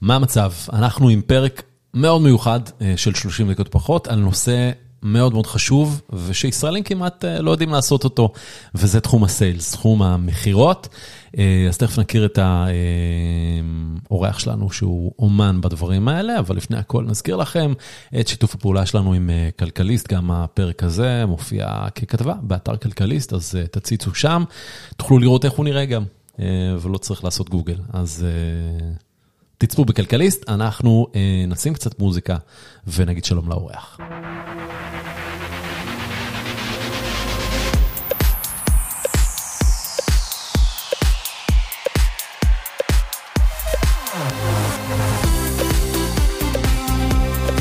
מה המצב? אנחנו עם פרק מאוד מיוחד אה, של 30 דקות פחות על נושא מאוד מאוד חשוב ושישראלים כמעט אה, לא יודעים לעשות אותו, וזה תחום הסיילס, תחום המכירות. אה, אז תכף נכיר את האורח שלנו שהוא אומן בדברים האלה, אבל לפני הכל נזכיר לכם את שיתוף הפעולה שלנו עם כלכליסט, גם הפרק הזה מופיע ככתבה באתר כלכליסט, אז תציצו שם, תוכלו לראות איך הוא נראה גם, ולא צריך לעשות גוגל. אז... תצפו בכלכליסט, אנחנו אה, נשים קצת מוזיקה ונגיד שלום לאורח.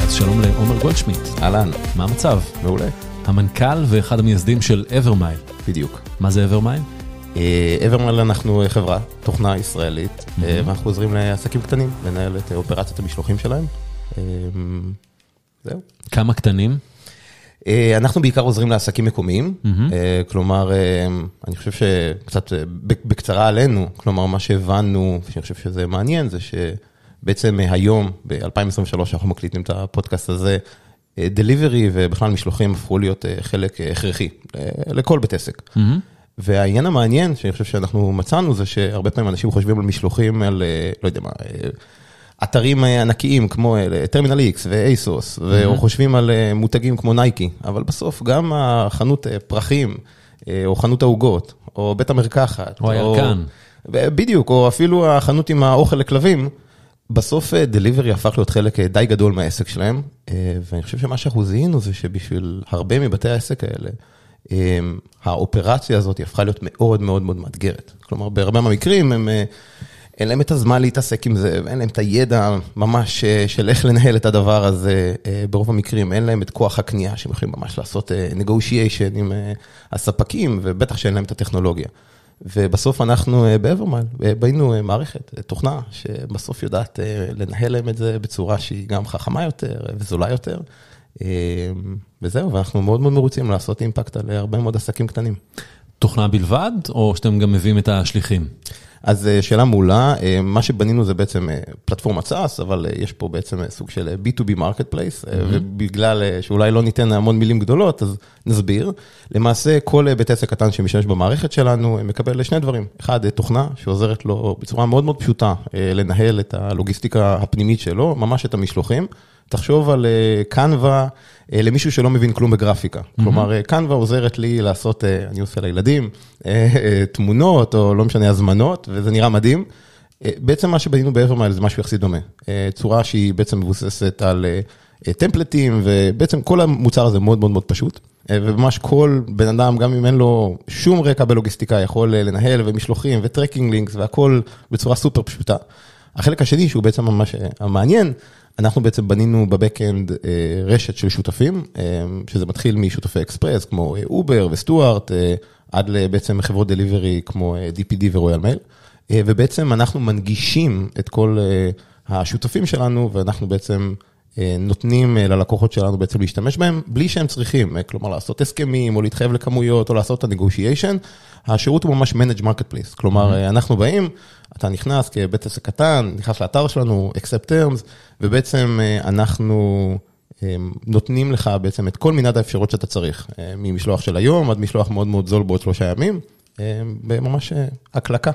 אז שלום לעומר גולדשמיט. אהלן. מה המצב? מעולה. המנכ"ל ואחד המייסדים של אברמייל. בדיוק. מה זה אברמייל? אברמל אנחנו חברה, תוכנה ישראלית, ואנחנו עוזרים לעסקים קטנים לנהל את אופרציית המשלוחים שלהם. זהו. כמה קטנים? אנחנו בעיקר עוזרים לעסקים מקומיים, כלומר, אני חושב שקצת בקצרה עלינו, כלומר, מה שהבנו, שאני חושב שזה מעניין, זה שבעצם היום, ב-2023, אנחנו מקליטים את הפודקאסט הזה, דליברי ובכלל משלוחים הפכו להיות חלק הכרחי לכל בית עסק. והעניין המעניין שאני חושב שאנחנו מצאנו זה שהרבה פעמים אנשים חושבים על משלוחים על, לא יודע מה, אתרים ענקיים כמו טרמינל X ואייסוס, או חושבים על מותגים כמו נייקי, אבל בסוף גם החנות פרחים, או חנות העוגות, או בית המרקחת, או הירקן. בדיוק, או אפילו החנות עם האוכל לכלבים, בסוף דליברי הפך להיות חלק די גדול מהעסק שלהם, ואני חושב שמה שאנחנו זיהינו זה שבשביל הרבה מבתי העסק האלה, האופרציה הזאת הפכה להיות מאוד מאוד מאוד מאתגרת. כלומר, בהרבה מהמקרים הם, אין להם את הזמן להתעסק עם זה, ואין להם את הידע ממש של איך לנהל את הדבר הזה. ברוב המקרים אין להם את כוח הקנייה שהם יכולים ממש לעשות negotiation עם הספקים, ובטח שאין להם את הטכנולוגיה. ובסוף אנחנו באברמייל, בנינו מערכת, תוכנה, שבסוף יודעת לנהל להם את זה בצורה שהיא גם חכמה יותר וזולה יותר. וזהו, ואנחנו מאוד מאוד מרוצים לעשות אימפקט על הרבה מאוד עסקים קטנים. תוכנה בלבד, או שאתם גם מביאים את השליחים? אז שאלה מעולה, מה שבנינו זה בעצם פלטפורמת SaaS, אבל יש פה בעצם סוג של B2B Marketplace, ובגלל שאולי לא ניתן המון מילים גדולות, אז נסביר. למעשה, כל בית עסק קטן שמשתמש במערכת שלנו, מקבל שני דברים. אחד, תוכנה שעוזרת לו בצורה מאוד מאוד פשוטה לנהל את הלוגיסטיקה הפנימית שלו, ממש את המשלוחים. תחשוב על קנווה למישהו שלא מבין כלום בגרפיקה. כלומר, קנווה עוזרת לי לעשות, אני עושה לילדים, תמונות או לא משנה, הזמנות, וזה נראה מדהים. בעצם מה שבנינו באברמייל זה משהו יחסית דומה. צורה שהיא בעצם מבוססת על טמפלטים, ובעצם כל המוצר הזה מאוד מאוד מאוד פשוט. וממש כל בן אדם, גם אם אין לו שום רקע בלוגיסטיקה, יכול לנהל ומשלוחים ו tracking links והכל בצורה סופר פשוטה. החלק השני, שהוא בעצם ממש המעניין, אנחנו בעצם בנינו ב backend רשת של שותפים, שזה מתחיל משותפי אקספרס, כמו אובר וסטיוארט, עד בעצם חברות delivery כמו DPD ורויאל מייל, ובעצם אנחנו מנגישים את כל השותפים שלנו, ואנחנו בעצם נותנים ללקוחות שלנו בעצם להשתמש בהם, בלי שהם צריכים, כלומר לעשות הסכמים, או להתחייב לכמויות, או לעשות את ה-negotiation, השירות הוא ממש manage marketplace, כלומר אנחנו באים, אתה נכנס כבית עסק קטן, נכנס לאתר שלנו, accept terms, ובעצם אנחנו נותנים לך בעצם את כל מנעד האפשרות שאתה צריך, ממשלוח של היום עד משלוח מאוד מאוד זול בעוד שלושה ימים, בממש הקלקה.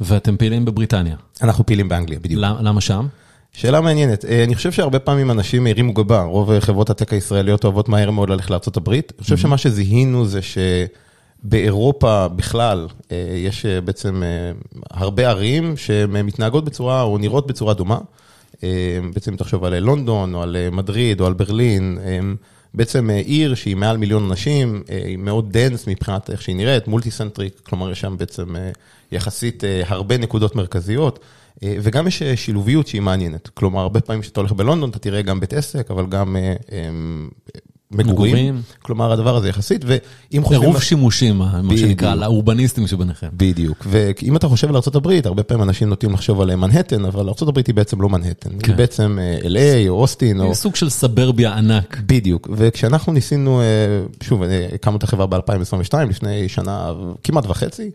ואתם פעילים בבריטניה? אנחנו פעילים באנגליה, בדיוק. למה שם? שאלה מעניינת, אני חושב שהרבה פעמים אנשים הרימו גבה, רוב חברות ה tech הישראליות אוהבות מהר מאוד ללכת לארה"ב, אני חושב שמה שזיהינו זה ש... באירופה בכלל, יש בעצם הרבה ערים שהן מתנהגות בצורה, או נראות בצורה דומה. בעצם תחשוב על לונדון, או על מדריד, או על ברלין. בעצם עיר שהיא מעל מיליון אנשים, היא מאוד dense מבחינת איך שהיא נראית, multi-centric, כלומר יש שם בעצם יחסית הרבה נקודות מרכזיות. וגם יש שילוביות שהיא מעניינת. כלומר, הרבה פעמים כשאתה הולך בלונדון, אתה תראה גם בית עסק, אבל גם מגורים, כלומר הדבר הזה יחסית, ואם חושבים... עירוב שימושים, מה שנקרא, לאורבניסטים שביניכם. בדיוק, ואם אתה חושב על ארה"ב, הרבה פעמים אנשים נוטים לחשוב על מנהטן, אבל ארה"ב היא בעצם לא מנהטן, היא בעצם LA או אוסטין. היא סוג של סברביה ענק. בדיוק, וכשאנחנו ניסינו, שוב, הקמנו את החברה ב-2022, לפני שנה כמעט וחצי,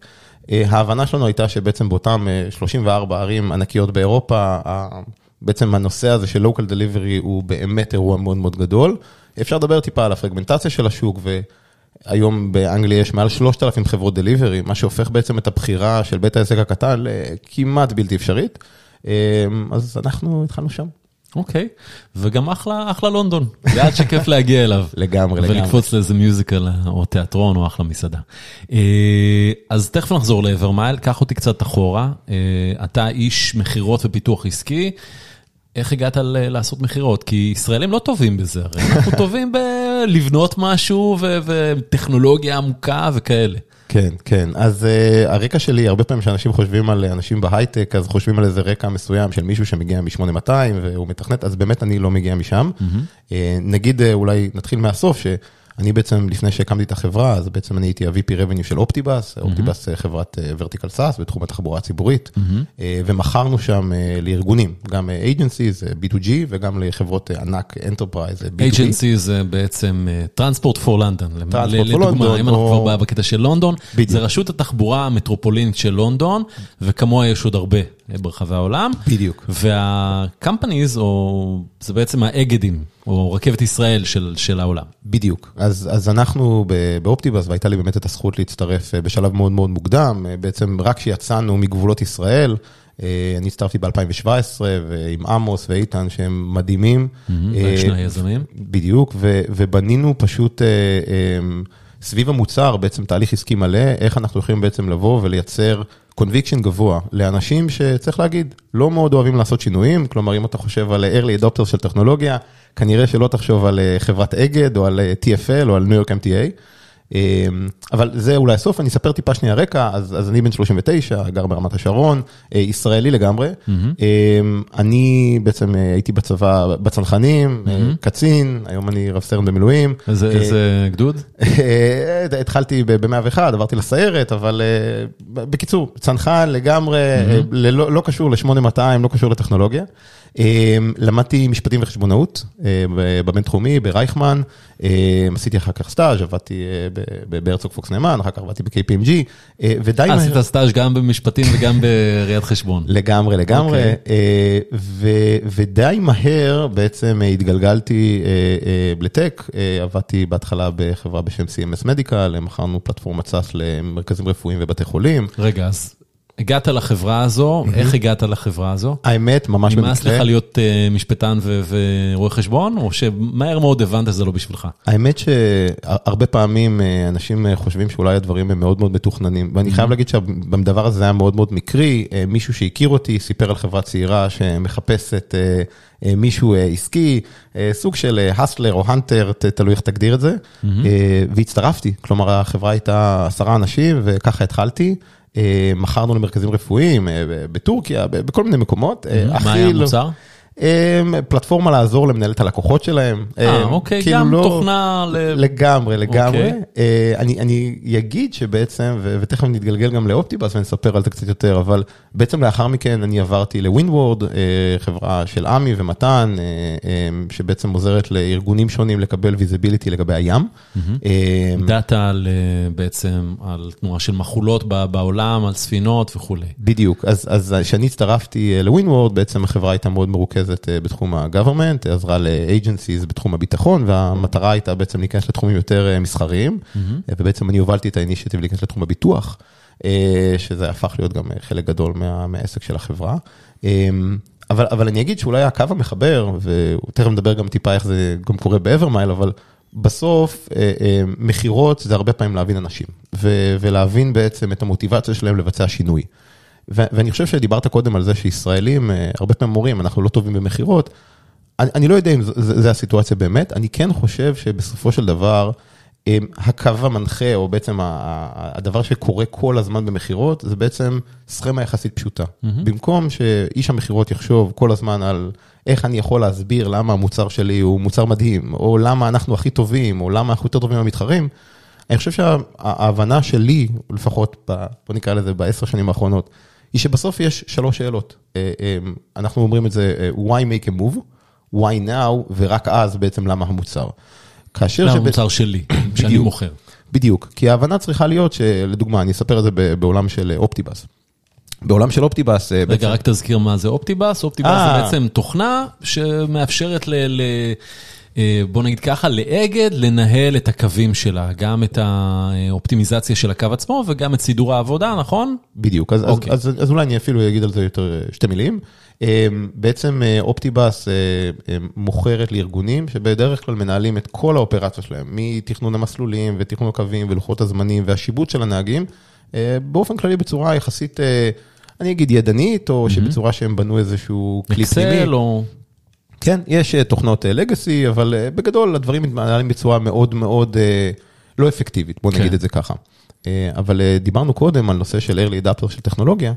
ההבנה שלנו הייתה שבעצם באותם 34 ערים ענקיות באירופה, בעצם הנושא הזה של local delivery הוא באמת אירוע מאוד מאוד גדול. אפשר לדבר טיפה על הפרגמנטציה של השוק, והיום באנגליה יש מעל 3,000 חברות דליברי, מה שהופך בעצם את הבחירה של בית העסק הקטן לכמעט בלתי אפשרית. אז אנחנו התחלנו שם. אוקיי, וגם אחלה, אחלה לונדון, ועד שכיף להגיע אליו. לגמרי, לגמרי. ולקפוץ לאיזה מיוזיקל או תיאטרון או אחלה מסעדה. אה, אז תכף נחזור לאוורמייל, קח אותי קצת אחורה. אה, אתה איש מכירות ופיתוח עסקי. איך הגעת לעשות מכירות? כי ישראלים לא טובים בזה, הרי אנחנו טובים ב לבנות משהו וטכנולוגיה עמוקה וכאלה. כן, כן. אז uh, הרקע שלי, הרבה פעמים כשאנשים חושבים על אנשים בהייטק, אז חושבים על איזה רקע מסוים של מישהו שמגיע מ-8200 והוא מתכנת, אז באמת אני לא מגיע משם. Mm-hmm. Uh, נגיד, uh, אולי נתחיל מהסוף, ש... אני בעצם, לפני שהקמתי את החברה, אז בעצם אני הייתי ה-VP Revenue של אופטיבאס, אופטיבאס חברת vertical SaaS בתחום התחבורה הציבורית, ומכרנו שם לארגונים, גם agencies, B2G, וגם לחברות ענק, Enterprise, B2B. agency זה בעצם Transport for London, לדוגמה, אם אנחנו כבר בקטע של לונדון, זה רשות התחבורה המטרופולינית של לונדון, וכמוה יש עוד הרבה ברחבי העולם. בדיוק. וה-companies, זה בעצם האגדים. או רכבת ישראל של, של העולם. בדיוק. אז, אז אנחנו באופטיבאס, והייתה לי באמת את הזכות להצטרף אה, בשלב מאוד מאוד מוקדם, אה, בעצם רק כשיצאנו מגבולות ישראל, אה, אני הצטרפתי ב-2017, ועם עמוס ואיתן שהם מדהימים. שני היזמים. בדיוק, ו, ובנינו פשוט... סביב המוצר בעצם תהליך עסקי מלא, איך אנחנו יכולים בעצם לבוא ולייצר conviction גבוה לאנשים שצריך להגיד, לא מאוד אוהבים לעשות שינויים, כלומר אם אתה חושב על early adopter של טכנולוגיה, כנראה שלא תחשוב על אה, חברת אגד או על אה, TFL או על ניו יורק MTA. אמ, אבל זה אולי הסוף, אני אספר טיפה שנייה רקע, אז, אז אני בן 39, גר ברמת השרון, אה, ישראלי לגמרי. Mm-hmm. אני בעצם אה, הייתי בצבא, בצנחנים, mm-hmm. קצין, היום אני רב סרן במילואים. איזה, איזה גדוד? התחלתי ב-101, עברתי לסיירת, אבל בקיצור, צנחן לגמרי, mm-hmm. לא, לא קשור ל-8200, לא קשור לטכנולוגיה. אמ, למדתי משפטים וחשבונאות בבינתחומי, ברייכמן, אמ, עשיתי אחר כך סטאז', עבדתי אה, בהרצוג פוקס נאמן, אחר כך עבדתי ב-KPMG, אה, ודי מהר... עשית סטאז' גם במשפטים וגם בראיית חשבון. לגמרי, לגמרי, אוקיי. אה, ודי מהר בעצם התגלגלתי לטק, עבדתי בהתחלה בחברה בשם CMS Medical, מכרנו פלטפורמת סאס למרכזים רפואיים ובתי חולים. רגע, אז הגעת לחברה הזו, איך הגעת לחברה הזו? האמת, ממש במקרה. נמאס לך להיות uh, משפטן ורואה חשבון, או שמהר מאוד הבנת שזה לא בשבילך? האמת שהרבה פעמים uh, אנשים uh, חושבים שאולי הדברים הם מאוד מאוד מתוכננים, ואני חייב להגיד שבדבר הזה היה מאוד מאוד מקרי, מישהו שהכיר אותי סיפר על חברה צעירה שמחפשת מישהו עסקי, סוג של הסלר או הנטר, תלוי איך תגדיר את זה, והצטרפתי, כלומר החברה הייתה עשרה אנשים וככה התחלתי. אה, מכרנו למרכזים רפואיים אה, בטורקיה, בכל מיני מקומות. אה, מה היה המוצר? פלטפורמה לעזור למנהלת הלקוחות שלהם. אה, אוקיי, כאילו גם לא... תוכנה ל... לגמרי, לגמרי. אוקיי. אני, אני אגיד שבעצם, ו- ותכף נתגלגל גם לאופטיבאס ונספר על זה קצת יותר, אבל בעצם לאחר מכן אני עברתי לווינוורד, חברה של עמי ומתן, שבעצם עוזרת לארגונים שונים לקבל visibility לגבי הים. data על, בעצם על תנועה של מכולות בעולם, על ספינות וכולי. בדיוק, אז כשאני הצטרפתי לווינוורד, בעצם החברה הייתה מאוד מרוכזת. מרוכזת אה, בתחום ה-government, עזרה ל-agencies בתחום הביטחון, והמטרה הייתה בעצם להיכנס לתחומים יותר אה, מסחריים, mm-hmm. ובעצם אני הובלתי את ה initiative להיכנס לתחום הביטוח, שזה הפך להיות גם חלק גדול מה, מהעסק של החברה. אבל, אבל אני אגיד שאולי הקו המחבר, ותכף נדבר גם טיפה איך זה גם קורה באברמייל, אבל בסוף מכירות זה הרבה פעמים להבין אנשים, ולהבין בעצם את המוטיבציה שלהם לבצע שינוי. ואני חושב שדיברת קודם על זה שישראלים, אה, הרבה פעמים אומרים, אנחנו לא טובים במכירות. אני, אני לא יודע אם זו הסיטואציה באמת, אני כן חושב שבסופו של דבר, אה, הקו המנחה, או בעצם הדבר שקורה כל הזמן במכירות, זה בעצם סכמה יחסית פשוטה. Mm-hmm. במקום שאיש המכירות יחשוב כל הזמן על איך אני יכול להסביר למה המוצר שלי הוא מוצר מדהים, או למה אנחנו הכי טובים, או למה אנחנו יותר טובים מהמתחרים, אני חושב שההבנה שלי, לפחות, ב, בוא נקרא לזה בעשר שנים האחרונות, היא שבסוף יש שלוש שאלות. אה, אה, אנחנו אומרים את זה, אה, why make a move, why now, ורק אז בעצם למה המוצר. כאשר... למה המוצר שלי, שאני מוכר. בדיוק, כי ההבנה צריכה להיות שלדוגמה, אני אספר את זה בעולם של אופטיבאס. בעולם של אופטיבאס, רגע, בעצם- רק תזכיר מה זה אופטיבאס. אופטיבאס אה. זה בעצם תוכנה שמאפשרת ל... ל... אה, בוא נגיד ככה, לאגד לנהל את הקווים שלה, גם את האופטימיזציה של הקו עצמו וגם את סידור העבודה, נכון? בדיוק, אז, אוקיי. אז, אז, אז אולי אני אפילו אגיד על זה יותר אה, שתי מילים. אה, בעצם אופטיבאס מוכרת לארגונים שבדרך כלל מנהלים את כל האופרציה שלהם, מתכנון המסלולים ותכנון הקווים ולוחות הזמנים והשיבוט של הנהגים, באופן כללי בצורה יחסית, אני אגיד ידנית, או שבצורה שהם בנו איזשהו כלי פנימי. אקסל או... כן, יש אה, תוכנות לגאסי, אבל אה, בגדול הדברים מתנהלים בצורה מאוד מאוד אה, לא אפקטיבית, בוא כן. נגיד את זה ככה. אה, אבל אה, דיברנו קודם על נושא של early adapter של טכנולוגיה.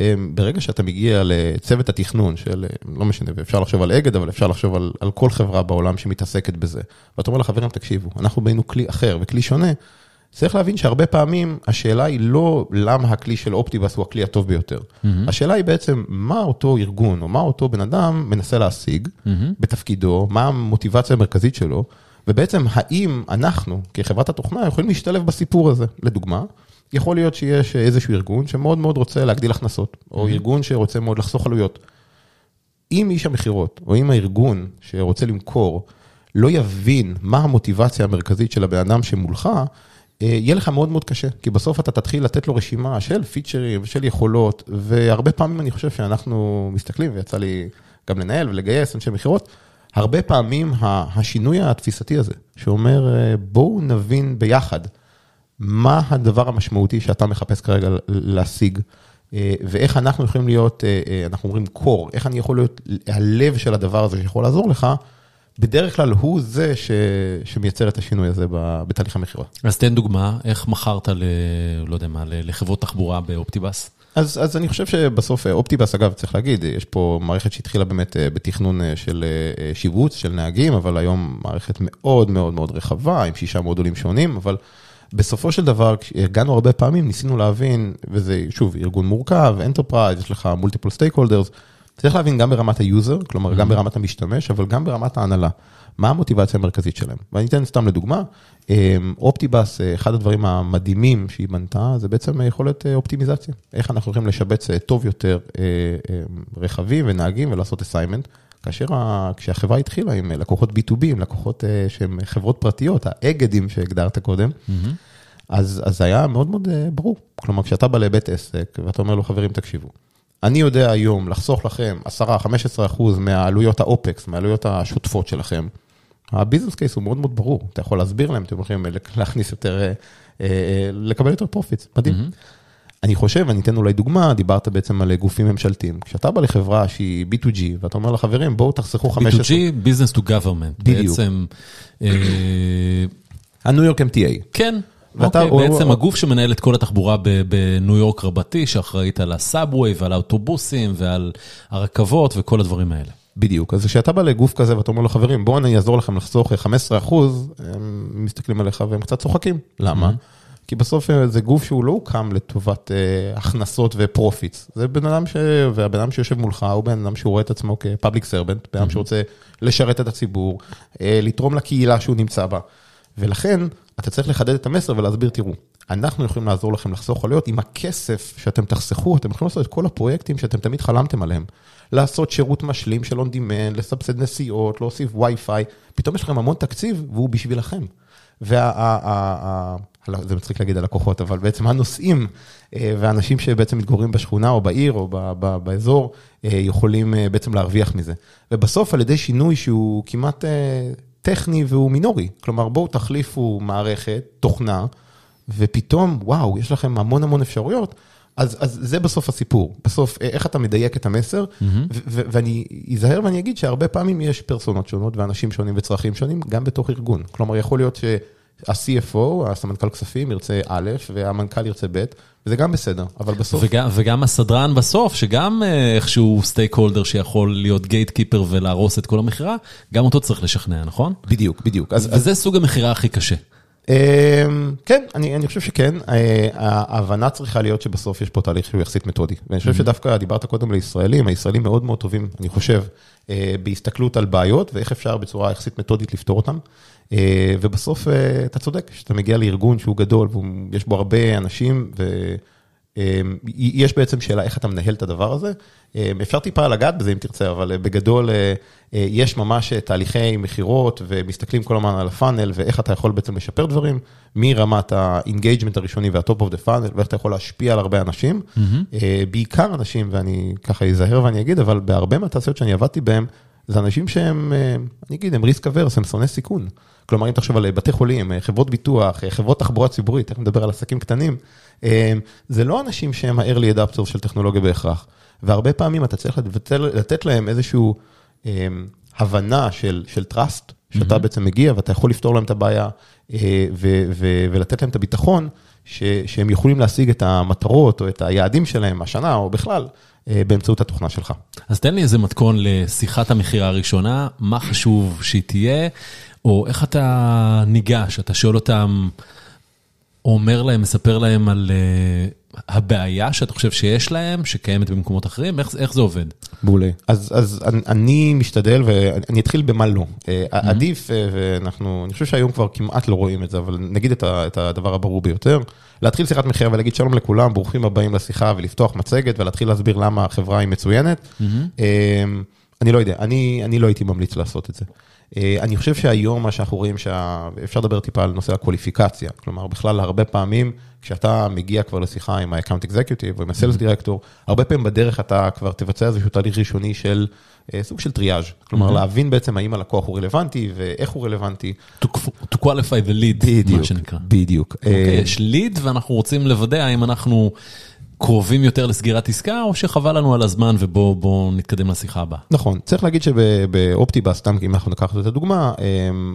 אה, ברגע שאתה מגיע לצוות התכנון של, אה, לא משנה, ואפשר לחשוב על אגד, אבל אפשר לחשוב על, על כל חברה בעולם שמתעסקת בזה. ואתה אומר לחברים, תקשיבו, אנחנו בנינו כלי אחר וכלי שונה. צריך להבין שהרבה פעמים השאלה היא לא למה הכלי של אופטיבאס הוא הכלי הטוב ביותר. השאלה היא בעצם מה אותו ארגון או מה אותו בן אדם מנסה להשיג בתפקידו, מה המוטיבציה המרכזית שלו, ובעצם האם אנחנו כחברת התוכנה יכולים להשתלב בסיפור הזה. לדוגמה, יכול להיות שיש איזשהו ארגון שמאוד מאוד רוצה להגדיל הכנסות, או ארגון שרוצה מאוד לחסוך עלויות. אם איש המכירות, או אם הארגון שרוצה למכור, לא יבין מה המוטיבציה המרכזית של הבן אדם שמולך, יהיה לך מאוד מאוד קשה, כי בסוף אתה תתחיל לתת לו רשימה של פיצ'רים ושל יכולות, והרבה פעמים אני חושב שאנחנו מסתכלים, ויצא לי גם לנהל ולגייס אנשי מכירות, הרבה פעמים השינוי התפיסתי הזה, שאומר אה, בואו נבין ביחד מה הדבר המשמעותי שאתה מחפש כרגע להשיג, אה, ואיך אנחנו יכולים להיות, אה, אה, אנחנו אומרים core, איך אני יכול להיות הלב של הדבר הזה שיכול לעזור לך, בדרך כלל הוא זה ש, שמייצר את השינוי הזה ב- בתהליך המכירות. אז תן דוגמה, איך מכרת ל... לא יודע מה, לחברות תחבורה באופטיבאס? אז, אז אני חושב שבסוף אה, אופטיבאס, אגב, צריך להגיד, יש פה מערכת שהתחילה באמת אה, בתכנון אה, של שיבוץ, של נהגים, אבל היום מערכת מאוד מאוד מאוד רחבה, עם שישה מודולים שונים, אבל בסופו של דבר, כשהגענו הרבה פעמים, ניסינו להבין, וזה שוב, ארגון מורכב, enterprise, יש לך multiple stakeholders, צריך להבין גם ברמת ה user, כלומר גם ברמת המשתמש, אבל גם ברמת ההנהלה. מה המוטיבציה המרכזית שלהם? ואני אתן סתם לדוגמה, אה, אופטיבאס, אה, אחד הדברים המדהימים שהיא בנתה, זה בעצם יכולת אה, אופטימיזציה. איך אנחנו יכולים לשבץ אה, טוב יותר אה, רכבים ונהגים ולעשות assignment. כאשר כשהחברה התחילה עם לקוחות B2B, עם לקוחות שהם חברות פרטיות, האגדים שהגדרת קודם, אז, אז זה היה מאוד מאוד ברור. כלומר, כשאתה בא לבית עסק ואתה אומר לו, חברים, תקשיבו, אני יודע היום לחסוך לכם 10-15% מהעלויות ה OPEX, מהעלויות השוטפות שלכם. ה business case הוא מאוד מאוד ברור, אתה יכול להסביר להם, אתם יכולים להכניס יותר, אה, אה, לקבל יותר profits, מדהים. אני חושב, אני אתן אולי דוגמה, דיברת בעצם על גופים ממשלתיים. כשאתה בא לחברה שהיא B2G, ואתה אומר לחברים, בואו תחסכו 15... B2G, Business to Government. בדיוק. בעצם, אה, הניו יורק MTA. כן. ואתה- אוקיי, או- בעצם הגוף שמנהל את כל התחבורה בניו יורק רבתי, שאחראית על ה subway ועל האוטובוסים ועל הרכבות וכל הדברים האלה. בדיוק, אז כשאתה בא לגוף כזה ואתה אומר לו, חברים, בואו אני אעזור לכם לחסוך 15 אחוז, הם מסתכלים עליך והם קצת צוחקים. למה? כי בסוף אה, זה גוף שהוא לא הוקם לטובת אה, הכנסות ו profits. זה בן אדם ש... והבן אדם שיושב מולך הוא בן אדם שהוא רואה את עצמו כ public servant, בן אדם שרוצה לשרת את הציבור, אה, לתרום לקהילה שהוא נמצא בה. ולכן אתה צריך לחדד את המסר ולהסביר, תראו, אנחנו יכולים לעזור לכם לחסוך עלויות, עם הכסף שאתם תחסכו, אתם יכולים לעשות את כל הפרויקטים שאתם תמיד חלמתם עליהם. לעשות שירות משלים של on demand, לסבסד נסיעות, להוסיף וי-פיי, פתאום יש לכם המון תקציב והוא בשבילכם. וזה מצחיק להגיד הלקוחות, אבל בעצם הנוסעים אה, והאנשים שבעצם מתגוררים בשכונה או בעיר או ב- ב- באזור, אה, יכולים אה, בעצם להרוויח מזה. ובסוף על ידי שינוי שהוא כמעט טכני והוא מינורי, כלומר בואו תחליפו מערכת, תוכנה, ופתאום, וואו, יש לכם המון המון אפשרויות. אז, אז זה בסוף הסיפור, בסוף אה, איך אתה מדייק את המסר, ו- ו- ואני אזהר ואני אגיד שהרבה פעמים יש פרסונות שונות ואנשים שונים וצרכים שונים, גם בתוך ארגון. כלומר, יכול להיות שה-CFO, הסמנכ"ל כספים, ירצה א', והמנכ"ל ירצה ב', וזה גם בסדר, אבל בסוף... וגם, וגם הסדרן בסוף, שגם אה, איכשהו סטייק הולדר שיכול להיות גייט קיפר ולהרוס את כל המכירה, גם אותו צריך לשכנע, נכון? בדיוק, בדיוק. אז, אז וזה סוג המכירה הכי קשה. אמ, כן, אני, אני חושב שכן, אה, ההבנה צריכה להיות שבסוף יש פה תהליך שהוא יחסית מתודי. ואני חושב שדווקא דיברת קודם לישראלים, הישראלים מאוד מאוד טובים, אני חושב, אה, בהסתכלות על בעיות ואיך אפשר בצורה יחסית מתודית לפתור אותן. אה, ובסוף אתה צודק, כשאתה מגיע לארגון שהוא גדול ויש בו הרבה אנשים, יש בעצם שאלה איך אתה מנהל את הדבר הזה. אפשר טיפה לגעת בזה אם תרצה, אבל בגדול יש ממש תהליכי מכירות ומסתכלים כל הזמן על ה funnel ואיך אתה יכול בעצם לשפר דברים, מרמת ה engagement הראשוני וה top of the funnel, ואיך אתה יכול להשפיע על הרבה אנשים, בעיקר אנשים, ואני ככה אזהר ואני אגיד, אבל בהרבה מהתעשיות שאני עבדתי בהם, זה אנשים שהם, אני אגיד, הם ריסק אברס, הם שונאי סיכון. כלומר, אם תחשוב על בתי חולים, חברות ביטוח, חברות תחבורה ציבורית, תכף נדבר על עסקים קטנים, זה לא אנשים שהם ה-early adapters של טכנולוגיה בהכרח. והרבה פעמים אתה צריך לתת להם איזשהו הבנה של trust, שאתה בעצם מגיע ואתה יכול לפתור להם את הבעיה, ולתת להם את הביטחון, שהם יכולים להשיג את המטרות או את היעדים שלהם השנה או בכלל. באמצעות התוכנה שלך. אז תן לי איזה מתכון לשיחת המכירה הראשונה, מה חשוב שהיא תהיה, או איך אתה ניגש, אתה שואל אותם, אומר להם, מספר להם על הבעיה שאתה חושב שיש להם, שקיימת במקומות אחרים, איך זה עובד? מעולה. אז אני משתדל ואני אתחיל במה לא. עדיף, ואנחנו, אני חושב שהיום כבר כמעט לא רואים את זה, אבל נגיד את הדבר הברור ביותר, להתחיל שיחת מכירה ולהגיד שלום לכולם, ברוכים הבאים לשיחה ולפתוח מצגת ולהתחיל להסביר למה החברה היא מצוינת. אני לא יודע, אני לא הייתי ממליץ לעשות את זה. אני חושב שהיום מה שאנחנו רואים, אפשר לדבר טיפה על נושא הקוליפיקציה, כלומר בכלל הרבה פעמים כשאתה מגיע כבר לשיחה עם ה-account executive או עם ה-sales director, הרבה פעמים בדרך אתה כבר תבצע איזשהו תהליך ראשוני של סוג של טריאז', כלומר להבין בעצם האם הלקוח הוא רלוונטי ואיך הוא רלוונטי. To qualify the lead, מה שנקרא. בדיוק. יש ליד ואנחנו רוצים לוודא האם אנחנו... קרובים יותר לסגירת עסקה, או שחבל לנו על הזמן ובואו נתקדם לשיחה הבאה. נכון, צריך להגיד שבאופטיבאס, סתם אם אנחנו ניקח את הדוגמה,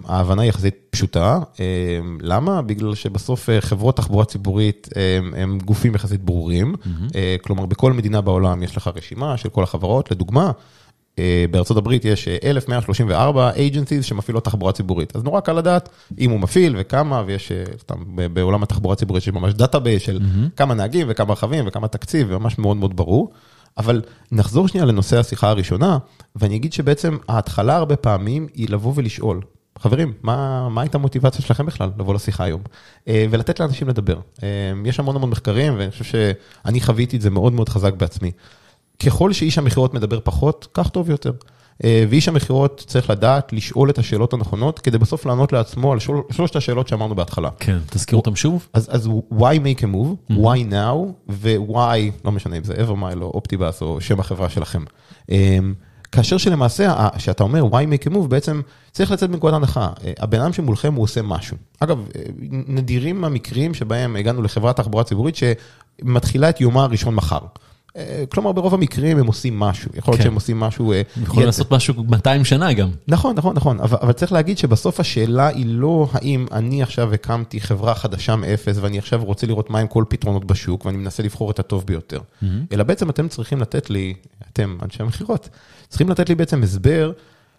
ההבנה היא יחסית פשוטה. למה? בגלל שבסוף חברות תחבורה ציבורית הם גופים יחסית ברורים, כלומר בכל מדינה בעולם יש לך רשימה של כל החברות, לדוגמה. בארצות הברית יש 1,134 agencies שמפעילות תחבורה ציבורית, אז נורא קל לדעת אם הוא מפעיל וכמה, ויש, בעולם התחבורה הציבורית יש ממש database של כמה נהגים וכמה רכבים וכמה תקציב, ממש מאוד מאוד ברור. אבל נחזור שנייה לנושא השיחה הראשונה, ואני אגיד שבעצם ההתחלה הרבה פעמים היא לבוא ולשאול, חברים, מה הייתה המוטיבציה שלכם בכלל לבוא לשיחה היום? ולתת לאנשים לדבר. יש המון המון מחקרים, ואני חושב שאני חוויתי את זה מאוד מאוד חזק בעצמי. ככל שאיש המכירות מדבר פחות, כך טוב יותר. ואיש המכירות צריך לדעת לשאול את השאלות הנכונות, כדי בסוף לענות לעצמו על שלושת השאלות שאמרנו בהתחלה. כן, תזכיר אותם שוב. אז why make a move, why now, ו-why, לא משנה אם זה Evermile או Optibus או שם החברה שלכם. כאשר שלמעשה, כשאתה אומר why make a move, בעצם צריך לצאת מנקודת הנחה. הבן אדם שמולכם הוא עושה משהו. אגב, נדירים המקרים שבהם הגענו לחברת תחבורה ציבורית שמתחילה את יומה הראשון מחר. כלומר, ברוב המקרים הם עושים משהו, יכול להיות שהם עושים משהו... הם יכולים לעשות משהו 200 שנה גם. נכון, נכון, נכון, אבל צריך להגיד שבסוף השאלה היא לא האם אני עכשיו הקמתי חברה חדשה מאפס ואני עכשיו רוצה לראות מהם כל פתרונות בשוק ואני מנסה לבחור את הטוב ביותר, אלא בעצם אתם צריכים לתת לי, אתם אנשי המכירות, צריכים לתת לי בעצם הסבר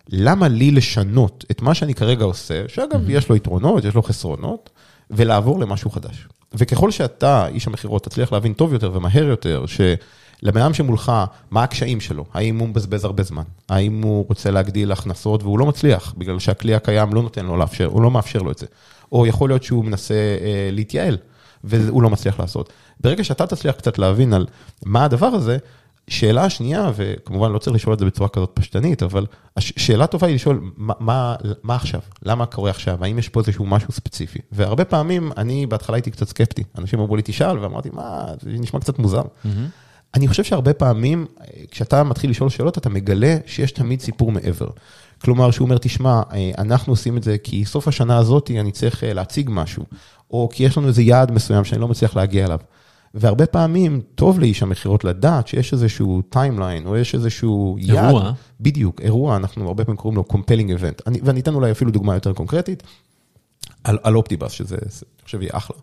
למה לי לשנות את מה שאני כרגע עושה, שאגב, יש לו יתרונות, יש לו חסרונות, ולעבור למשהו חדש. וככל שאתה, איש המכירות, תצליח להבין טוב יותר ומהר יותר, שלבן אדם שמולך, מה הקשיים שלו, האם הוא מבזבז הרבה זמן, האם הוא רוצה להגדיל הכנסות והוא לא מצליח, בגלל שהכלי הקיים לא נותן לו לאפשר, הוא לא מאפשר לו את זה. או יכול להיות שהוא מנסה אה, להתייעל, והוא לא מצליח לעשות. ברגע שאתה תצליח קצת להבין על מה הדבר הזה, שאלה שנייה, וכמובן לא צריך לשאול את זה בצורה כזאת פשטנית, אבל שאלה טובה היא לשאול, מה, מה, מה עכשיו? למה קורה עכשיו? האם יש פה איזשהו משהו ספציפי? והרבה פעמים, אני בהתחלה הייתי קצת סקפטי. אנשים אמרו לי, תשאל, ואמרתי, מה, זה נשמע קצת מוזר. Mm-hmm. אני חושב שהרבה פעמים, כשאתה מתחיל לשאול שאלות, אתה מגלה שיש תמיד סיפור מעבר. כלומר, שהוא אומר, תשמע, אנחנו עושים את זה כי סוף השנה הזאת אני צריך להציג משהו, או כי יש לנו איזה יעד מסוים שאני לא מצליח להגיע אליו. והרבה פעמים טוב לאיש המכירות לדעת שיש איזשהו timeline, או יש איזשהו יעד. אירוע. בדיוק, אירוע, אנחנו הרבה פעמים קוראים לו compelling event. אני, ואני אתן אולי אפילו דוגמה יותר קונקרטית, על, על אופטיבאס, שזה, אני חושב, יהיה אחלה.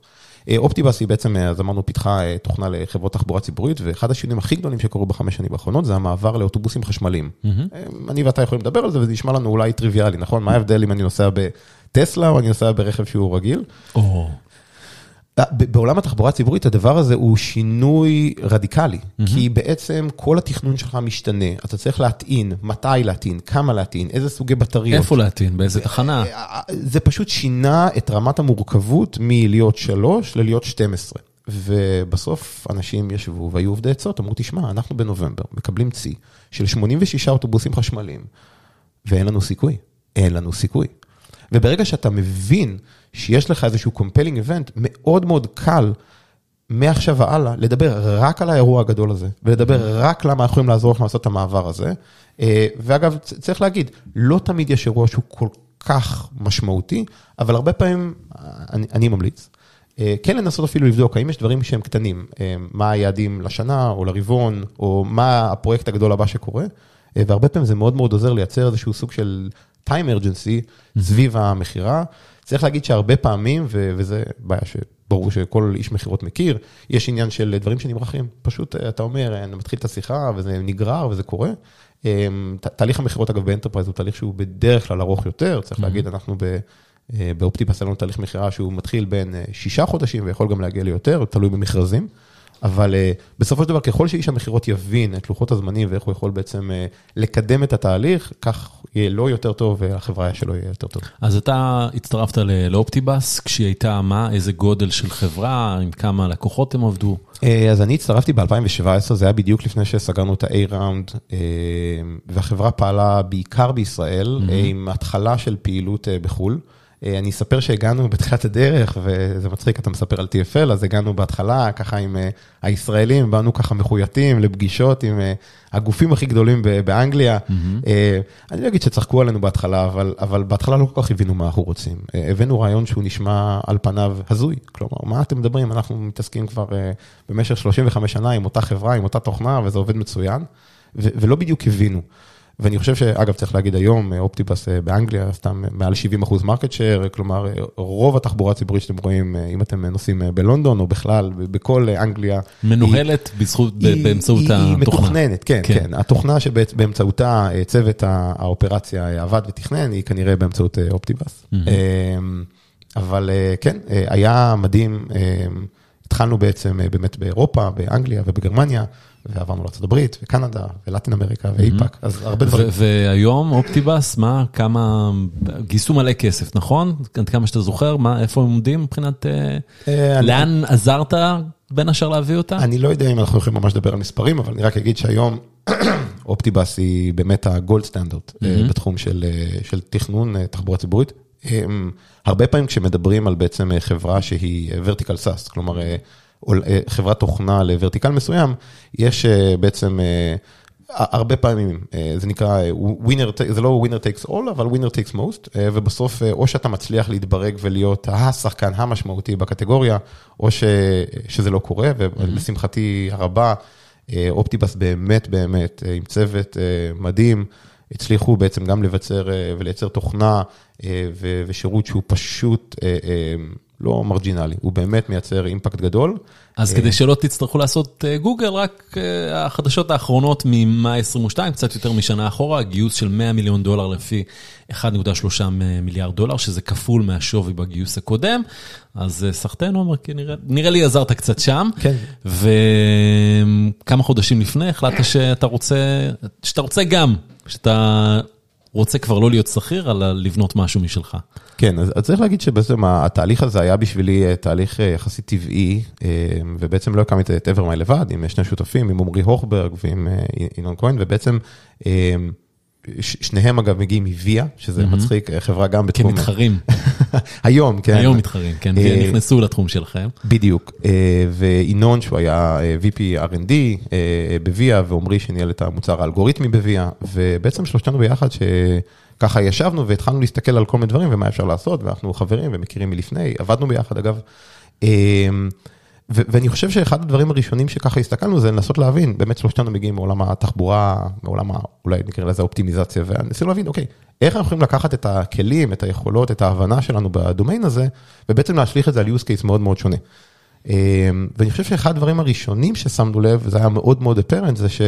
אופטיבאס היא בעצם, אז אמרנו, פיתחה תוכנה לחברות תחבורה ציבורית, ואחד השינויים הכי גדולים שקורו בחמש שנים האחרונות, זה המעבר לאוטובוסים חשמליים. Mm-hmm. אני ואתה יכולים לדבר על זה, וזה נשמע לנו אולי טריוויאלי, נכון? מה ההבדל אם אני נוסע בטסלה, או אני נוסע ברכב שהוא רגיל? Oh. בעולם התחבורה הציבורית הדבר הזה הוא שינוי רדיקלי, כי בעצם כל התכנון שלך משתנה, אתה צריך להטעין, מתי להטעין, כמה להטעין, איזה סוגי בטריות. איפה להטעין, באיזה תחנה. זה פשוט שינה את רמת המורכבות מלהיות 3 ללהיות 12. ובסוף אנשים ישבו והיו אובדי עצות, אמרו, תשמע, אנחנו בנובמבר מקבלים צי של 86 אוטובוסים חשמליים, ואין לנו סיכוי, אין לנו סיכוי. וברגע שאתה מבין שיש לך איזשהו compelling event, מאוד מאוד קל מעכשיו והלאה לדבר רק על האירוע הגדול הזה, ולדבר רק למה אנחנו יכולים לעזור לכם לעשות את המעבר הזה. אה, ואגב, צריך להגיד, לא תמיד יש אירוע שהוא כל כך משמעותי, אבל הרבה פעמים, אני, אני ממליץ, אה, כן לנסות אפילו לבדוק האם יש דברים שהם קטנים, אה, מה היעדים לשנה או לרבעון, או מה הפרויקט הגדול הבא שקורה, והרבה פעמים זה מאוד מאוד עוזר לייצר איזשהו סוג של time urgency סביב המכירה. צריך להגיד שהרבה פעמים, וזה בעיה שברור שכל איש מכירות מכיר, יש עניין של דברים שנמרחים. פשוט אתה אומר, אני מתחיל את השיחה וזה נגרר וזה קורה. אמ, תהליך המכירות אגב ב enterprise הוא תהליך שהוא בדרך כלל ארוך יותר, צריך להגיד, אנחנו אה, ב Optibus היה לנו תהליך מכירה שהוא מתחיל בין אה, שישה חודשים ויכול גם להגיע ליותר, תלוי במכרזים. אבל אה, בסופו של דבר, ככל שאיש המכירות יבין את לוחות הזמנים ואיך הוא יכול בעצם אה, לקדם את התהליך, כך יהיה לו יותר טוב והחברה שלו יהיה יותר טוב. אז אתה הצטרפת לאופטיבאס, כשהיא הייתה מה, איזה גודל של חברה, עם כמה לקוחות הם עבדו? Uh, אז אני הצטרפתי ב-2017, זה היה בדיוק לפני שסגרנו את ה-A-Round, uh, והחברה פעלה בעיקר בישראל, mm-hmm. עם התחלה של פעילות בחו"ל. אה, אני אספר שהגענו בתחילת הדרך, וזה מצחיק, אתה מספר על TFL, אז הגענו בהתחלה ככה עם אה, הישראלים, באנו ככה מחויטים לפגישות עם אה, הגופים הכי גדולים באנגליה. אני לא אגיד שצחקו עלינו בהתחלה, אבל, אבל בהתחלה לא כל כך הבינו מה אנחנו רוצים. הבאנו רעיון שהוא נשמע על פניו הזוי, כלומר, מה אתם מדברים? אנחנו מתעסקים כבר במשך 35 שנה עם אותה חברה, עם אותה תוכנה, וזה עובד מצוין, ולא בדיוק הבינו. ואני חושב שאגב, צריך להגיד היום, Optibus אה, באנגליה, עם מעל 70 אחוז market share, כלומר, רוב התחבורה הציבורית שאתם רואים, אה, אם אתם נוסעים אה, בלונדון או בכלל, בכל אנגליה. מנוהלת היא, בזכות, היא, באמצעות היא, התוכנה. היא מתוכננת, כן, כן, כן. התוכנה שבאמצעותה צוות האופרציה עבד ותכנן, היא כנראה באמצעות אופטיבאס. Mm-hmm. אבל כן, היה מדהים, התחלנו בעצם באמת באירופה, באנגליה ובגרמניה. ועברנו לארה"ב וקנדה ולטין אמריקה ואיפא"ק, אז הרבה דברים. והיום אופטיבאס, מה, כמה, גייסו מלא כסף, נכון? עד כמה שאתה זוכר, מה, איפה הם עומדים מבחינת, אה, אה, לאן עזרת בין השאר להביא אותה? אני לא יודע אם אנחנו יכולים ממש לדבר על מספרים, אבל אני רק אגיד שהיום אופטיבאס היא באמת הגולד סטנדרט אה, בתחום של תכנון תחבורה ציבורית. הרבה פעמים כשמדברים על בעצם חברה שהיא vertical SaaS, כלומר, חברת תוכנה לוורטיקל מסוים, יש אה, בעצם אה, הרבה פעמים, זה נקרא, winner, זה לא winner takes all, אבל winner takes most, ובסוף או שאתה מצליח להתברג ולהיות השחקן המשמעותי בקטגוריה, או ש, שזה לא קורה, ולשמחתי הרבה, אופטיבאס באמת באמת עם צוות מדהים. הצליחו בעצם גם לבצר ולייצר תוכנה ושירות שהוא פשוט לא מרג'ינלי, הוא באמת מייצר אימפקט גדול. אז כדי שלא תצטרכו לעשות אה, גוגל, רק אה, החדשות האחרונות ממאי 22, קצת יותר משנה אחורה, גיוס של 100 מיליון דולר לפי 1.3 מיליארד דולר, שזה כפול מהשווי בגיוס הקודם. אז אה, סחטיין עומר, נראה, נראה לי עזרת קצת שם. כן. וכמה חודשים לפני החלטת שאתה רוצה, שאתה רוצה גם, שאתה רוצה כבר לא להיות שכיר, אלא לבנות משהו משלך. כן, אז צריך להגיד שבעצם התהליך הזה היה בשבילי אה, תהליך אה, יחסית טבעי, אה, ובעצם לא הקמתי את אברמי לבד, עם שני שותפים, עם עמרי הוכברג ועם ינון כהן, ובעצם שניהם אגב מגיעים מוויה, שזה mm-hmm. מצחיק, חברה גם בתחום... כמתחרים. היום, כן. היום מתחרים, כן, כי נכנסו לתחום שלכם. בדיוק, וינון שהוא היה VP R&D בוויה, ועמרי שניהל את המוצר האלגוריתמי בוויה, ובעצם שלושתנו ביחד, ש... ככה ישבנו והתחלנו להסתכל על כל מיני דברים ומה אפשר לעשות, ואנחנו חברים ומכירים מלפני, עבדנו ביחד אגב. ואני חושב שאחד הדברים הראשונים שככה הסתכלנו זה לנסות להבין, באמת שלושתנו מגיעים מעולם התחבורה, מעולם. אולי נקרא לזה אופטימיזציה, וניסינו להבין, אוקיי, איך אנחנו יכולים לקחת את הכלים, את היכולות, את ההבנה שלנו בדומיין הזה, ובעצם להשליך את זה על use case מאוד מאוד שונה. אמ, ואני חושב שאחד הדברים הראשונים ששמנו לב, וזה היה מאוד מאוד apparent, זה ש...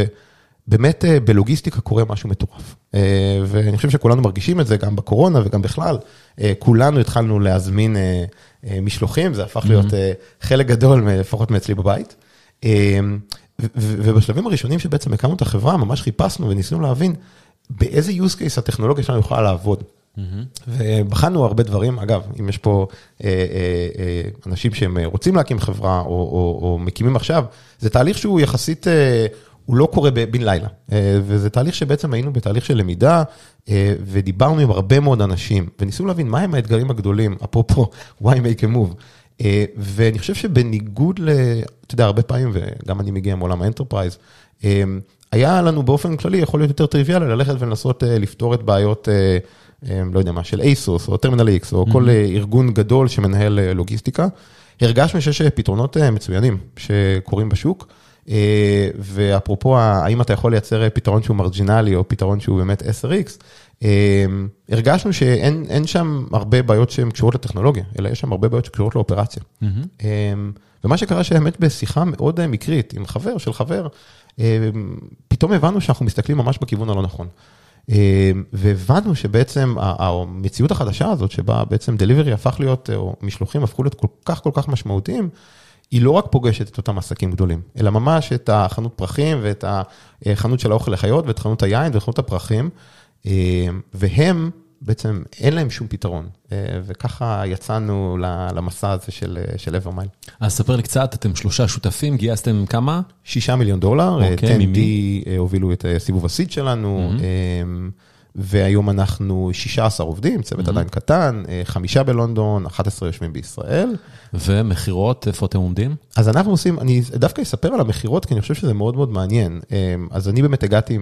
באמת אה, בלוגיסטיקה קורה משהו מטורף. אה, ואני חושב שכולנו מרגישים את זה גם בקורונה וגם בכלל. אה, כולנו התחלנו להזמין משלוחים, זה הפך להיות חלק גדול, לפחות מאצלי בבית. ובשלבים הראשונים שבעצם הקמנו את החברה, ממש חיפשנו וניסינו להבין באיזה use case הטכנולוגיה שלנו יכולה לעבוד. ובחנו הרבה דברים, אגב, אם יש פה אה, אה, אה, אנשים שהם רוצים להקים חברה או, או, או מקימים עכשיו, זה תהליך שהוא יחסית, הוא לא קורה בן לילה, אה, וזה תהליך שבעצם היינו בתהליך של למידה, אה, ודיברנו עם הרבה מאוד אנשים, וניסינו להבין מהם האתגרים הגדולים, אפרופו why make a move. אה, ואני חושב שבניגוד ל... אתה יודע, הרבה פעמים, וגם אני מגיע מעולם ה enterprise, היה לנו באופן כללי, יכול להיות יותר טריוויאלי, ללכת ולנסות לפתור את בעיות, לא יודע מה, של ASOS או Terminal X, או כל ארגון גדול שמנהל לוגיסטיקה. הרגשנו שיש פתרונות מצוינים שקורים בשוק. ואפרופו, האם אתה יכול לייצר פתרון שהוא מרג'ינלי או פתרון שהוא באמת 10x, אמ, הרגשנו שאין שם הרבה בעיות שהן קשורות לטכנולוגיה, אלא יש שם הרבה בעיות שקשורות לאופרציה. Mm-hmm. ומה שקרה שהאמת בשיחה מאוד אה, מקרית עם חבר של חבר, פתאום הבנו שאנחנו מסתכלים ממש בכיוון הלא נכון. והבנו שבעצם המציאות החדשה הזאת, שבה בעצם דליברי הפך להיות, או משלוחים הפכו להיות כל כך כל כך משמעותיים, היא לא רק פוגשת את אותם עסקים גדולים, אלא ממש את החנות פרחים ואת החנות של האוכל לחיות ואת חנות היין וחנות הפרחים. אה, והם בעצם אין להם שום פתרון, אה, וככה יצאנו למסע הזה של, של אברמייל. אז ספר לי קצת, אתם שלושה שותפים, גייסתם כמה? שישה מיליון דולר, okay, אוקיי, ממי? הובילו את סיבוב הסיד שלנו. Mm-hmm. והיום אנחנו 16 עובדים, צוות mm-hmm. עדיין קטן, אה, חמישה בלונדון, 11 יושבים בישראל. ומכירות, איפה אתם עומדים? אז אנחנו עושים, אני דווקא אספר על המכירות, כי אני חושב שזה מאוד מאוד מעניין. אה, אז אני באמת הגעתי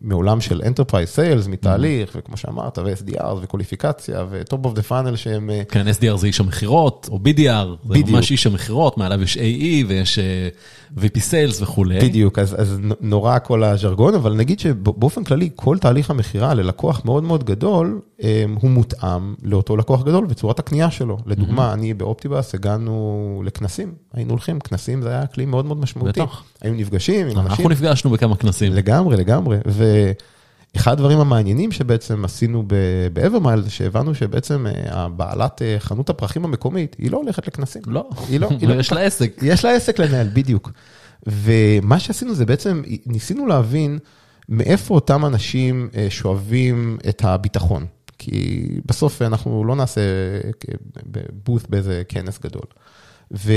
מעולם של Enterprise Sales, מתהליך, mm-hmm. וכמו שאמרת, ו-SDR וקוליפיקציה, ו-Top of the Funnel שהם... אה, כן, SDR זה איש המכירות, או BDR, זה ממש איש המכירות, מעליו יש AE ויש VP Sales וכולי. בדיוק, אז, אז נורא כל הז'רגון, אבל נגיד שבאופן כללי, כל תהליך המכירה ללקוח מאוד מאוד גדול, הוא מותאם לאותו לקוח גדול וצורת הקנייה שלו. לדוגמה. אני באופטיבאס הגענו לכנסים, היינו הולכים, כנסים זה היה כלי מאוד מאוד משמעותי. בטח. היינו נפגשים עם אנשים. אנחנו נפגשנו בכמה כנסים. לגמרי, לגמרי. ואחד הדברים המעניינים שבעצם עשינו באברמייל, זה שהבנו שבעצם אה, בעלת אה, חנות הפרחים המקומית, היא לא הולכת לכנסים. לא, היא לא. היא לא יש לה עסק. יש לה עסק לנהל, בדיוק. ומה שעשינו זה בעצם, ניסינו להבין מאיפה אותם אנשים אה, שואבים את הביטחון. כי בסוף אנחנו לא נעשה בוט באיזה כנס גדול. ו,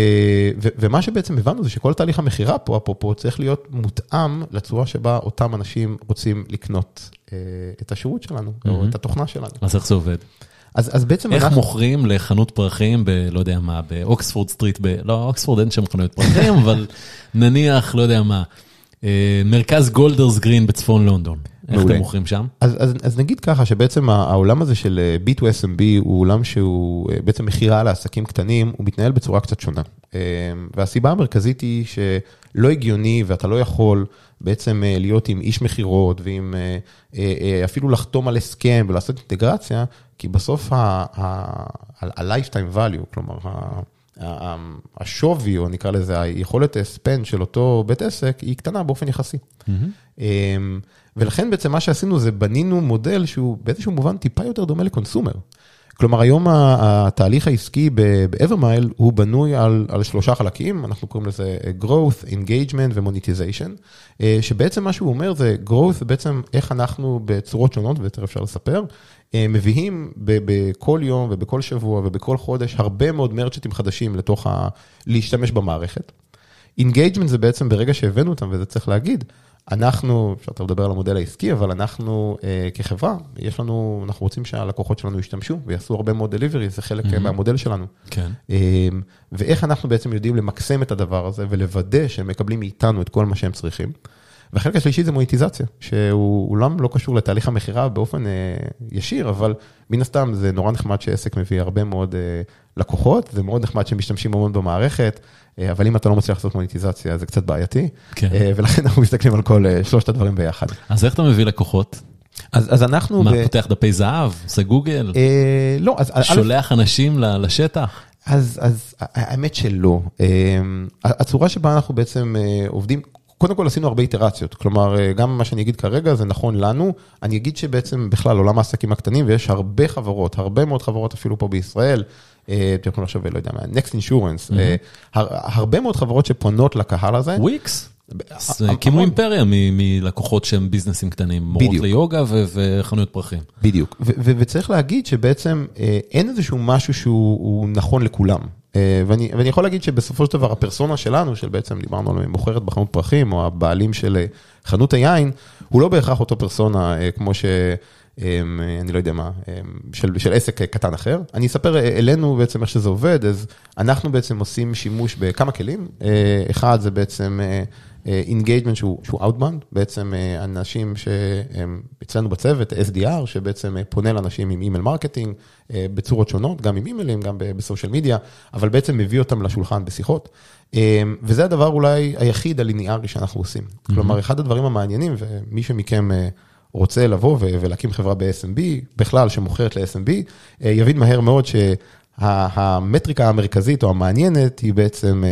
ו, ומה שבעצם הבנו זה שכל תהליך המכירה פה, אפרופו, צריך להיות מותאם לצורה שבה אותם אנשים רוצים לקנות אה, את השירות שלנו, mm-hmm. או את התוכנה שלנו. אז איך זה עובד? אז, אז בעצם איך אנחנו... מוכרים לחנות פרחים ב... לא יודע מה, באוקספורד סטריט, ב... לא, אוקספורד אין שם חנויות פרחים, אבל נניח, לא יודע מה, אה, מרכז גולדרס גרין בצפון לונדון. איך אתם מוכרים שם? אז, אז, אז נגיד ככה שבעצם העולם הזה של אה, B2SMB הוא עולם שהוא אה, בעצם מכירה לעסקים קטנים, הוא מתנהל בצורה קצת שונה. והסיבה המרכזית היא שלא הגיוני ואתה לא יכול בעצם להיות עם איש מכירות ועם אפילו לחתום על הסכם ולעשות אינטגרציה, כי בסוף ה-lifetime value, כלומר, השווי, או נקרא לזה, היכולת ספנד של אותו בית עסק, היא קטנה באופן יחסי. Mm-hmm. ולכן בעצם מה שעשינו זה בנינו מודל שהוא באיזשהו מובן טיפה יותר דומה לקונסומר. כלומר, היום התהליך העסקי ב-Evermile הוא בנוי על, על שלושה חלקים, אנחנו קוראים לזה growth, engagement ו-monetization, אה, שבעצם מה שהוא אומר זה growth בעצם איך אנחנו בצורות שונות, ויותר אפשר לספר, אה, מביאים בכל יום ובכל שבוע ובכל חודש הרבה מאוד merchant ים חדשים לתוך ה... להשתמש במערכת. engagement זה בעצם ברגע שהבאנו אותם, וזה צריך להגיד, אנחנו, אפשר לדבר על המודל העסקי, אבל אנחנו אה, כחברה, יש לנו, אנחנו רוצים שהלקוחות שלנו ישתמשו ויעשו הרבה מאוד delivery, זה חלק mm-hmm. מהמודל שלנו. כן. אה, ואיך אנחנו בעצם יודעים למקסם את הדבר הזה ולוודא שהם מקבלים מאיתנו את כל מה שהם צריכים. והחלק השלישי זה מוניטיזציה, שהוא אולם לא קשור לתהליך המכירה באופן אה, ישיר, אבל מן הסתם זה נורא נחמד שעסק מביא הרבה מאוד אה, לקוחות, זה מאוד נחמד שמשתמשים המון במערכת, אה, אבל אם אתה לא מצליח לעשות מוניטיזציה זה קצת בעייתי, כן. אה, ולכן אנחנו מסתכלים על כל אה, שלושת הדברים ביחד. אז איך אתה מביא לקוחות? אז, אז אנחנו... מה, ב... פותח דפי זהב? עושה גוגל? אה, לא, אז... שולח א'... אנשים לשטח? אז, אז האמת שלא. הצורה שבה אנחנו בעצם עובדים, קודם כל עשינו הרבה איטרציות, כלומר, אה, גם מה שאני אגיד כרגע זה נכון לנו, אני אגיד שבעצם בכלל עולם העסקים הקטנים, ויש הרבה חברות, הרבה מאוד חברות אפילו פה בישראל, אה, אתם יכולים לחשוב, לא יודע מה, Next Insurance, mm-hmm. הרבה מאוד חברות שפונות לקהל הזה. וויקס? הקימו אימפריה מלקוחות שהם ביזנסים קטנים, מורות. ליוגה וחנויות פרחים. בדיוק, וצריך להגיד שבעצם אין איזשהו משהו שהוא הוא נכון לכולם. אה, ואני, ואני יכול להגיד שבסופו של דבר הפרסונה שלנו, של בעצם דיברנו על מוכרת בחנות פרחים, או הבעלים של אה, חנות היין, הוא לא בהכרח אותו פרסונה אה, כמו ש... אני לא יודע מה, של, של עסק קטן אחר. אני אספר אלינו בעצם איך שזה עובד, אז אנחנו בעצם עושים שימוש בכמה כלים. אחד זה בעצם engagement שהוא, שהוא Outbound, בעצם אה, אנשים שהם אצלנו בצוות, SDR, שבעצם אה, פונה לאנשים עם email marketing אה, בצורות שונות, גם עם אימיילים, גם בסושיאל מדיה, אבל בעצם מביא אותם לשולחן בשיחות. וזה הדבר אולי היחיד הליניארי שאנחנו עושים. Mm-hmm. כלומר, אחד הדברים המעניינים, ומי שמכם... רוצה לבוא ולהקים חברה ב-SMB, בכלל שמוכרת ל-SMB, יבין מהר מאוד שהמטריקה המרכזית או המעניינת היא בעצם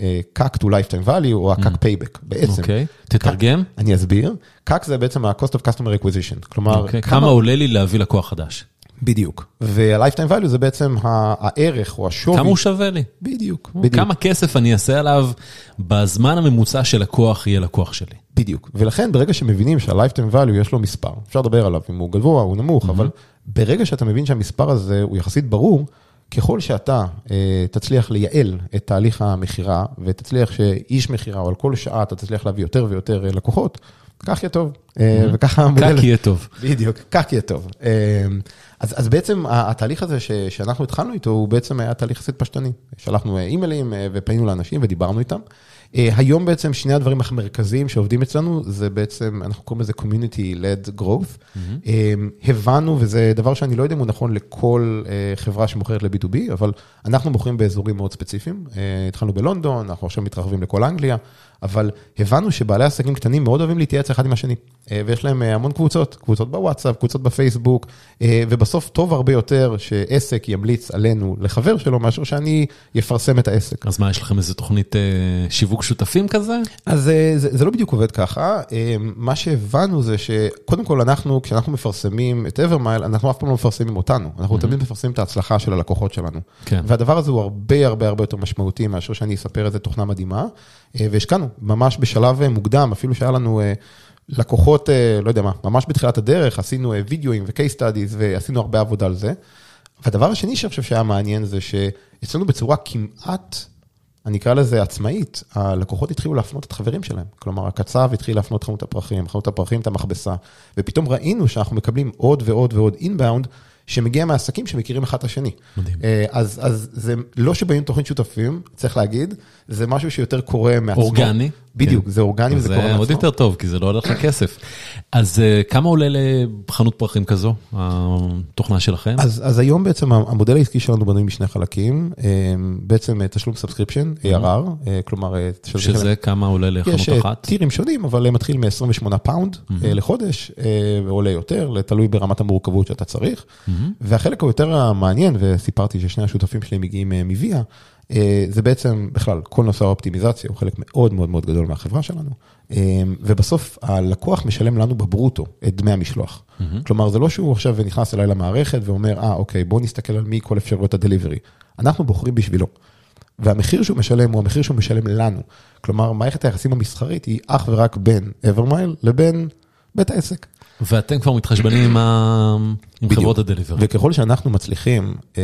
אה, CAC to lifetime value או ה-CAC payback בעצם. אוקיי, תתרגם. אני אסביר. CAC זה בעצם ה-cost of customer acquisition, כלומר... אוקיי, כמה עולה לי להביא לקוח חדש? בדיוק. וה-lifetime value זה בעצם הערך או השווי. כמה הוא שווה לי? בדיוק, בדיוק. כמה כסף אני אעשה עליו בזמן הממוצע שלקוח יהיה לקוח שלי. בדיוק, ולכן ברגע שמבינים שה-lifetime value יש לו מספר, אפשר לדבר עליו אם הוא גבוה, הוא נמוך, אבל ברגע שאתה מבין שהמספר הזה הוא יחסית ברור, ככל שאתה אה, תצליח לייעל את תהליך המכירה, ותצליח שאיש מכירה, או על כל שעה אתה תצליח להביא יותר ויותר אה, לקוחות, כך יהיה טוב. אה, וככה המודל... כך יהיה טוב. בדיוק, כך יהיה טוב. אה, אז, אז בעצם התהליך הזה ש, שאנחנו התחלנו איתו, הוא בעצם היה תהליך יחסית פשטני. שלחנו אימיילים ופנינו לאנשים ודיברנו איתם. היום בעצם שני הדברים המרכזיים שעובדים אצלנו, זה בעצם, אנחנו קוראים לזה Community-Led Growth. Mm-hmm. הבנו, וזה דבר שאני לא יודע אם הוא נכון לכל חברה שמוכרת ל-B2B, אבל אנחנו מוכרים באזורים מאוד ספציפיים. התחלנו בלונדון, אנחנו עכשיו מתרחבים לכל אנגליה, אבל הבנו שבעלי עסקים קטנים מאוד אוהבים להתייעץ אחד עם השני. ויש להם המון קבוצות, קבוצות בוואטסאפ, קבוצות בפייסבוק, ובסוף טוב הרבה יותר שעסק ימליץ עלינו לחבר שלו, מאשר שאני אפרסם את העסק. אז מה, יש לכם איזה תוכנית שיווק שותפים כזה? אז זה, זה לא בדיוק עובד ככה. מה שהבנו זה שקודם כל אנחנו, כשאנחנו מפרסמים את אברמייל, אנחנו אף פעם לא מפרסמים אותנו, אנחנו mm-hmm. תמיד מפרסמים את ההצלחה של הלקוחות שלנו. כן. והדבר הזה הוא הרבה הרבה הרבה יותר משמעותי מאשר שאני אספר איזה תוכנה מדהימה, והשקענו ממש בשלב מוקדם, אפילו שהיה לנו... לקוחות, לא יודע מה, ממש בתחילת הדרך, עשינו וידאוים ו-case studies ועשינו הרבה עבודה על זה. והדבר השני שאני חושב שהיה מעניין זה שאצלנו בצורה כמעט, אני אקרא לזה עצמאית, הלקוחות התחילו להפנות את החברים שלהם. כלומר, הקצב התחיל להפנות חנות הפרחים, חנות הפרחים את המכבסה, ופתאום ראינו שאנחנו מקבלים עוד ועוד ועוד אינבאונד. שמגיע מעסקים שמכירים אחד את השני. מדהים. אז, אז זה לא שבאים תוכנית שותפים, צריך להגיד, זה משהו שיותר קורה מעצמו. אורגני. בדיוק, כן. זה אורגני וזה קורה מעצמו. זה עוד יותר טוב, כי זה לא עולה לך כסף. אז כמה עולה לחנות פרחים כזו, התוכנה שלכם? אז, אז היום בעצם המודל העסקי שלנו בנוי משני חלקים, בעצם תשלום subscription, ARR, כלומר... שזה כמה עולה לחנות אחת? יש tier ים שונים, אבל מתחיל מ-28 pound לחודש, ועולה יותר, תלוי ברמת המורכבות שאתה צריך. והחלק היותר המעניין, וסיפרתי ששני השותפים שלי מגיעים מוויה, זה בעצם בכלל, כל נושא האופטימיזציה הוא חלק מאוד מאוד מאוד גדול מהחברה שלנו, ובסוף הלקוח משלם לנו בברוטו את דמי המשלוח. Mm-hmm. כלומר, זה לא שהוא עכשיו נכנס אליי למערכת ואומר, אה, אוקיי, בוא נסתכל על מי כל אפשרויות הדליברי. אנחנו בוחרים בשבילו. והמחיר שהוא משלם הוא המחיר שהוא משלם לנו. כלומר, מערכת היחסים המסחרית היא אך ורק בין אברמייל לבין בית העסק. ואתם כבר מתחשבנים עם, ה... עם חברות הדליברי. וככל שאנחנו מצליחים אה,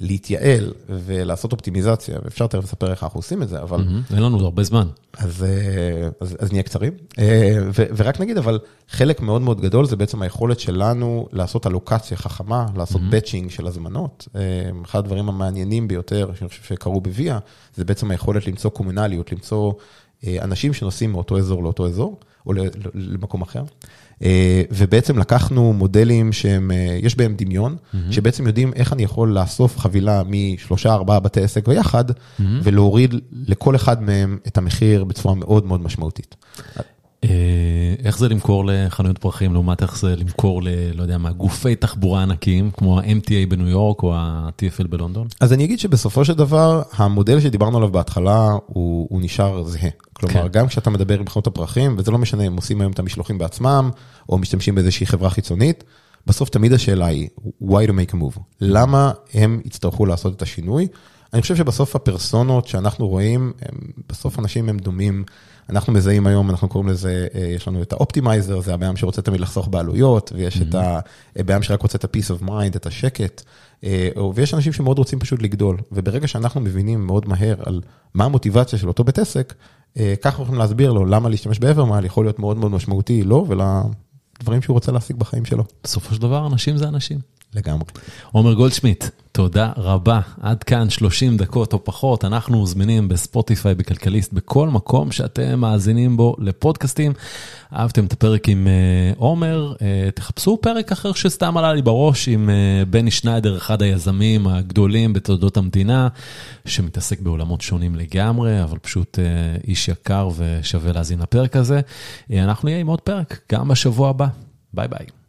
להתייעל ולעשות אופטימיזציה, ואפשר תכף לספר איך אנחנו עושים את זה, אבל... Mm-hmm. אין לנו הרבה זמן. אז, אה, אז, אז נהיה קצרים. אה, ו, ורק נגיד, אבל חלק מאוד מאוד גדול זה בעצם היכולת שלנו לעשות אלוקציה חכמה, לעשות mm-hmm. באצ'ינג של הזמנות. אה, אחד הדברים המעניינים ביותר, שאני חושב שקרו בוויה, זה בעצם היכולת למצוא קומונליות, למצוא אנשים שנוסעים מאותו אזור לאותו אזור, או למקום אחר. ובעצם לקחנו מודלים שהם, יש בהם דמיון, mm-hmm. שבעצם יודעים איך אני יכול לאסוף חבילה משלושה, ארבעה בתי עסק ביחד, mm-hmm. ולהוריד לכל אחד מהם את המחיר בצורה מאוד מאוד משמעותית. איך זה למכור לחנויות פרחים לעומת איך זה למכור ל... לא יודע מה, גופי תחבורה ענקיים כמו ה-MTA בניו יורק או ה-TFL בלונדון? אז אני אגיד שבסופו של דבר, המודל שדיברנו עליו בהתחלה הוא, הוא נשאר זהה. כלומר, כן. גם כשאתה מדבר עם חנות הפרחים, וזה לא משנה אם עושים היום את המשלוחים בעצמם, או משתמשים באיזושהי חברה חיצונית, בסוף תמיד השאלה היא, why to make a move? למה הם יצטרכו לעשות את השינוי? אני חושב שבסוף הפרסונות שאנחנו רואים, הם, בסוף אנשים הם דומים. אנחנו מזהים היום, אנחנו קוראים לזה, יש לנו את האופטימייזר, זה הבעיה שרוצה תמיד לחסוך בעלויות, ויש mm-hmm. את הבעיה שרק רוצה את ה-peace of mind, את השקט, ויש אנשים שמאוד רוצים פשוט לגדול, וברגע שאנחנו מבינים מאוד מהר על מה המוטיבציה של אותו בית עסק, ככה אנחנו יכולים להסביר לו למה להשתמש באברמייל יכול להיות מאוד מאוד משמעותי לו ולדברים שהוא רוצה להשיג בחיים שלו. בסופו של דבר אנשים זה אנשים. לגמרי. עומר גולדשמיט, תודה רבה. עד כאן 30 דקות או פחות, אנחנו זמינים בספוטיפיי, בכלכליסט, בכל מקום שאתם מאזינים בו לפודקאסטים. אהבתם את הפרק עם uh, עומר, uh, תחפשו פרק אחר שסתם עלה לי בראש עם uh, בני שניידר, אחד היזמים הגדולים בתולדות המדינה, שמתעסק בעולמות שונים לגמרי, אבל פשוט uh, איש יקר ושווה להאזין לפרק הזה. Uh, אנחנו נהיה עם עוד פרק, גם בשבוע הבא. ביי ביי.